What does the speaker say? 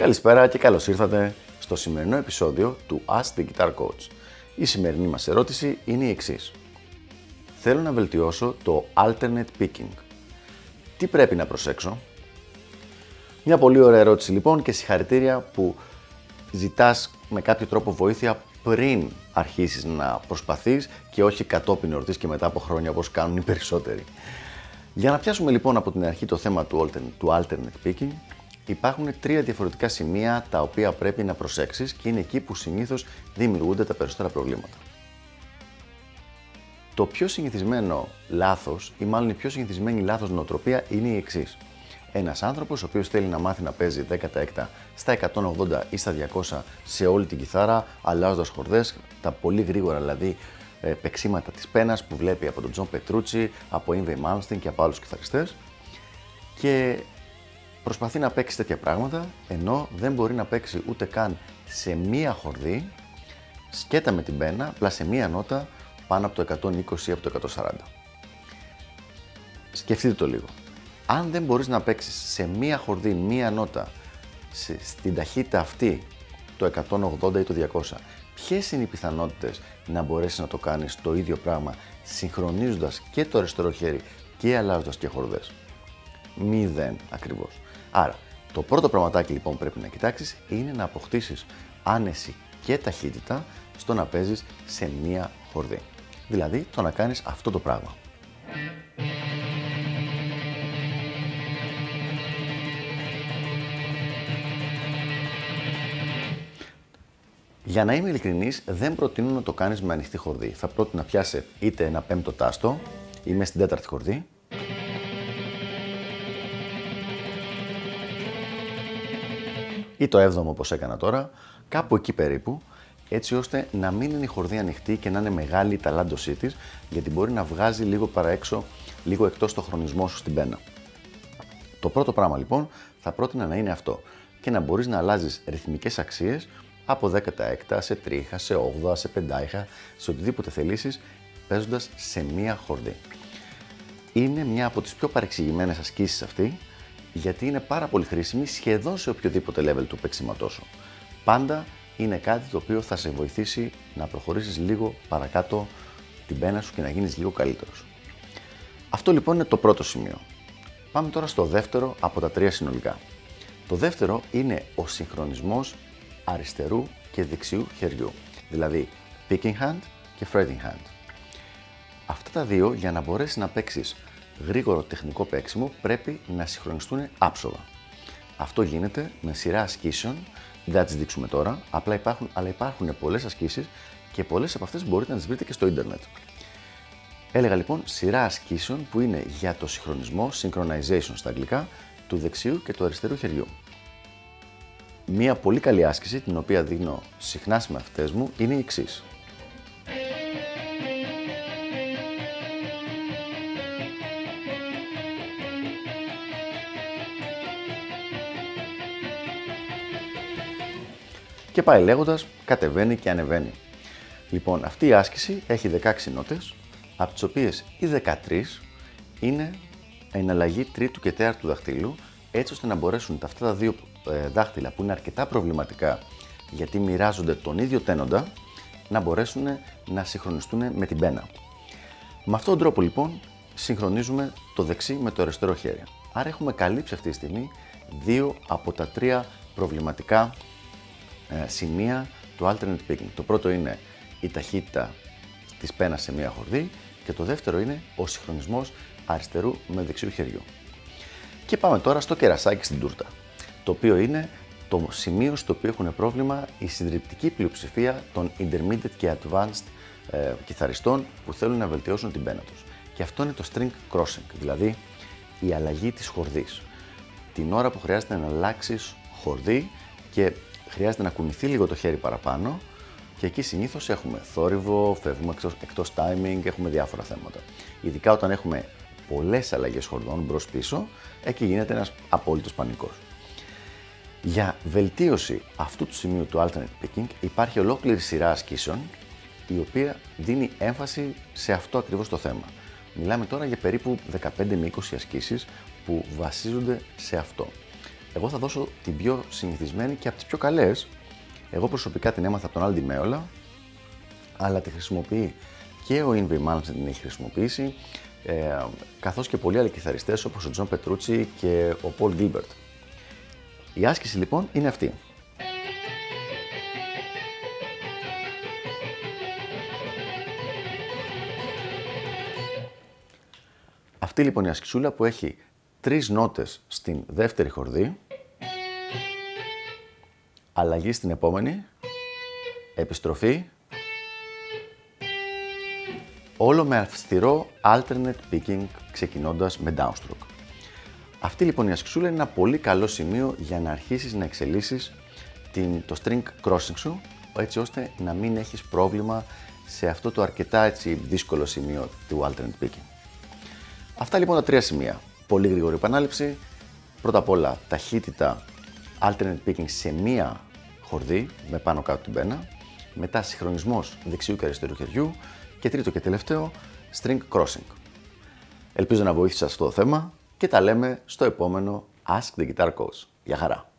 Καλησπέρα και καλώς ήρθατε στο σημερινό επεισόδιο του Ask the Guitar Coach. Η σημερινή μας ερώτηση είναι η εξής. Θέλω να βελτιώσω το alternate picking. Τι πρέπει να προσέξω; Μια πολύ ωραία ερώτηση λοιπόν και συγχαρητήρια που ζητάς με κάποιο τρόπο βοήθεια πριν αρχίσεις να προσπαθείς και όχι κατόπιν εορτής και μετά από χρόνια όπως κάνουν οι περισσότεροι. Για να πιάσουμε λοιπόν από την αρχή το θέμα του alternate, του alternate picking, υπάρχουν τρία διαφορετικά σημεία τα οποία πρέπει να προσέξεις και είναι εκεί που συνήθως δημιουργούνται τα περισσότερα προβλήματα. Το πιο συνηθισμένο λάθος ή μάλλον η πιο συνηθισμένη λάθος νοοτροπία είναι η εξής. Ένας άνθρωπος ο οποίος θέλει να μάθει να παίζει 10 έκτα στα 180 ή στα 200 σε όλη την κιθάρα, αλλάζοντας χορδές, τα πολύ γρήγορα δηλαδή ε, παιξίματα της πένας που βλέπει από τον Τζον Πετρούτσι, από Yngwie Malmsteen και από άλλους κιθαριστές και προσπαθεί να παίξει τέτοια πράγματα ενώ δεν μπορεί να παίξει ούτε καν σε μία χορδή σκέτα με την πένα, απλά σε μία νότα πάνω από το 120 ή από το 140. Σκεφτείτε το λίγο. Αν δεν μπορείς να παίξεις σε μία χορδή, μία νότα, στην ταχύτητα αυτή, το 180 ή το 200, ποιες είναι οι πιθανότητες να μπορέσεις να το κάνεις το ίδιο πράγμα, συγχρονίζοντας και το αριστερό χέρι και αλλάζοντας και χορδές; Μηδέν ακριβώς. Άρα, το πρώτο πραγματάκι λοιπόν που πρέπει να κοιτάξεις είναι να αποκτήσεις άνεση και ταχύτητα στο να παίζεις σε μία χορδή. Δηλαδή, το να κάνεις αυτό το πράγμα. Για να είμαι ειλικρινής, δεν προτείνω να το κάνεις με ανοιχτή χορδή. Θα πρότεινα να πιάσει είτε ένα πέμπτο τάστο ή μες στην τέταρτη χορδή. Ή το έβδομο όπως έκανα τώρα, κάπου εκεί περίπου, έτσι ώστε να μην είναι η χορδή ανοιχτή και να είναι μεγάλη η ταλάντωσή της, γιατί μπορεί να βγάζει λίγο παραέξω, λίγο εκτός το χρονισμό σου στην πένα. Το πρώτο πράγμα λοιπόν θα πρότεινα να είναι αυτό και να μπορείς να αλλάζεις ρυθμικές αξίες από 16 σε τρίχα, σε 8, σε 5 σε οτιδήποτε θελήσεις, παίζοντας σε μία χορδή. Είναι μια από τις πιο παρεξηγημένες ασκήσεις αυτή, γιατί είναι πάρα πολύ χρήσιμη σχεδόν σε οποιοδήποτε level του παίξηματός σου. Πάντα είναι κάτι το οποίο θα σε βοηθήσει να προχωρήσεις λίγο παρακάτω την πένα σου και να γίνεις λίγο καλύτερος. Αυτό λοιπόν είναι το πρώτο σημείο. Πάμε τώρα στο δεύτερο από τα τρία συνολικά. Το δεύτερο είναι ο συγχρονισμός αριστερού και δεξιού χεριού, δηλαδή picking hand και fretting hand. Αυτά τα δύο για να μπορέσεις να παίξεις γρήγορο τεχνικό παίξιμο πρέπει να συγχρονιστούν άψογα. Αυτό γίνεται με σειρά ασκήσεων, δεν θα τις δείξουμε τώρα, απλά υπάρχουν, αλλά υπάρχουν πολλές ασκήσεις και πολλές από αυτές μπορείτε να τις βρείτε και στο ίντερνετ. Έλεγα λοιπόν σειρά ασκήσεων που είναι για το συγχρονισμό, synchronization στα αγγλικά, του δεξιού και του αριστερού χεριού. Μία πολύ καλή άσκηση, την οποία δίνω συχνά σε μαθητές μου, είναι η εξής. Και πάει λέγοντας, κατεβαίνει και ανεβαίνει. Λοιπόν, αυτή η άσκηση έχει 16 νότες, από τις οποίες οι 13 είναι εναλλαγή τρίτου και τέταρτου δαχτύλου, έτσι ώστε να μπορέσουν αυτά τα δύο ε, δάχτυλα που είναι αρκετά προβληματικά γιατί μοιράζονται τον ίδιο τένοντα να μπορέσουν να συγχρονιστούν με την πένα. Με αυτόν τον τρόπο λοιπόν συγχρονίζουμε το δεξί με το αριστερό χέρι. Άρα έχουμε καλύψει αυτή τη στιγμή δύο από τα τρία προβληματικά ε, σημεία του alternate picking. Το πρώτο είναι η ταχύτητα της πένας σε μία χορδή και το δεύτερο είναι ο συγχρονισμός αριστερού με δεξιού χεριού. Και πάμε τώρα στο κερασάκι στην τούρτα το οποίο είναι το σημείο στο οποίο έχουν πρόβλημα η συντριπτική πλειοψηφία των intermediate και advanced ε, κιθαριστών που θέλουν να βελτιώσουν την πένα τους. Και αυτό είναι το string crossing, δηλαδή η αλλαγή της χορδής. Την ώρα που χρειάζεται να αλλάξεις χορδή και χρειάζεται να κουνηθεί λίγο το χέρι παραπάνω και εκεί συνήθως έχουμε θόρυβο, φεύγουμε εκτός, εκτός timing, έχουμε διάφορα θέματα. Ειδικά όταν έχουμε πολλές αλλαγές χορδών μπρος-πίσω, εκεί γίνεται ένας απόλυτος πανικός. Για βελτίωση αυτού του σημείου του alternate picking υπάρχει ολόκληρη σειρά ασκήσεων η οποία δίνει έμφαση σε αυτό ακριβώς το θέμα. Μιλάμε τώρα για περίπου 15 με 20 ασκήσεις που βασίζονται σε αυτό. Εγώ θα δώσω την πιο συνηθισμένη και από τις πιο καλές. Εγώ προσωπικά την έμαθα από τον Al Di Meola, αλλά τη χρησιμοποιεί και ο Yngwie Malmsteen την έχει χρησιμοποιήσει, ε, καθώς και πολλοί άλλοι κιθαριστές όπως ο Τζον Πετρούτσι και ο Paul Gilbert. Η άσκηση λοιπόν είναι αυτή. Αυτή λοιπόν η ασκησούλα που έχει τρεις νότες στην δεύτερη χορδή, αλλαγή στην επόμενη, επιστροφή, όλο με αυστηρό alternate picking ξεκινώντας με downstroke. Αυτή λοιπόν η ασκησούλα είναι ένα πολύ καλό σημείο για να αρχίσεις να εξελίσσεις την, το string crossing σου, έτσι ώστε να μην έχεις πρόβλημα σε αυτό το αρκετά έτσι, δύσκολο σημείο του alternate picking. Αυτά λοιπόν τα τρία σημεία. Πολύ γρήγορη επανάληψη. Πρώτα απ' όλα ταχύτητα alternate picking σε μία χορδή με πάνω κάτω την πένα. Μετά συγχρονισμός δεξιού και αριστερού χεριού. Και τρίτο και τελευταίο, string crossing. Ελπίζω να βοήθησα αυτό το θέμα και τα λέμε στο επόμενο Ask the Guitar Coach. Γεια χαρά!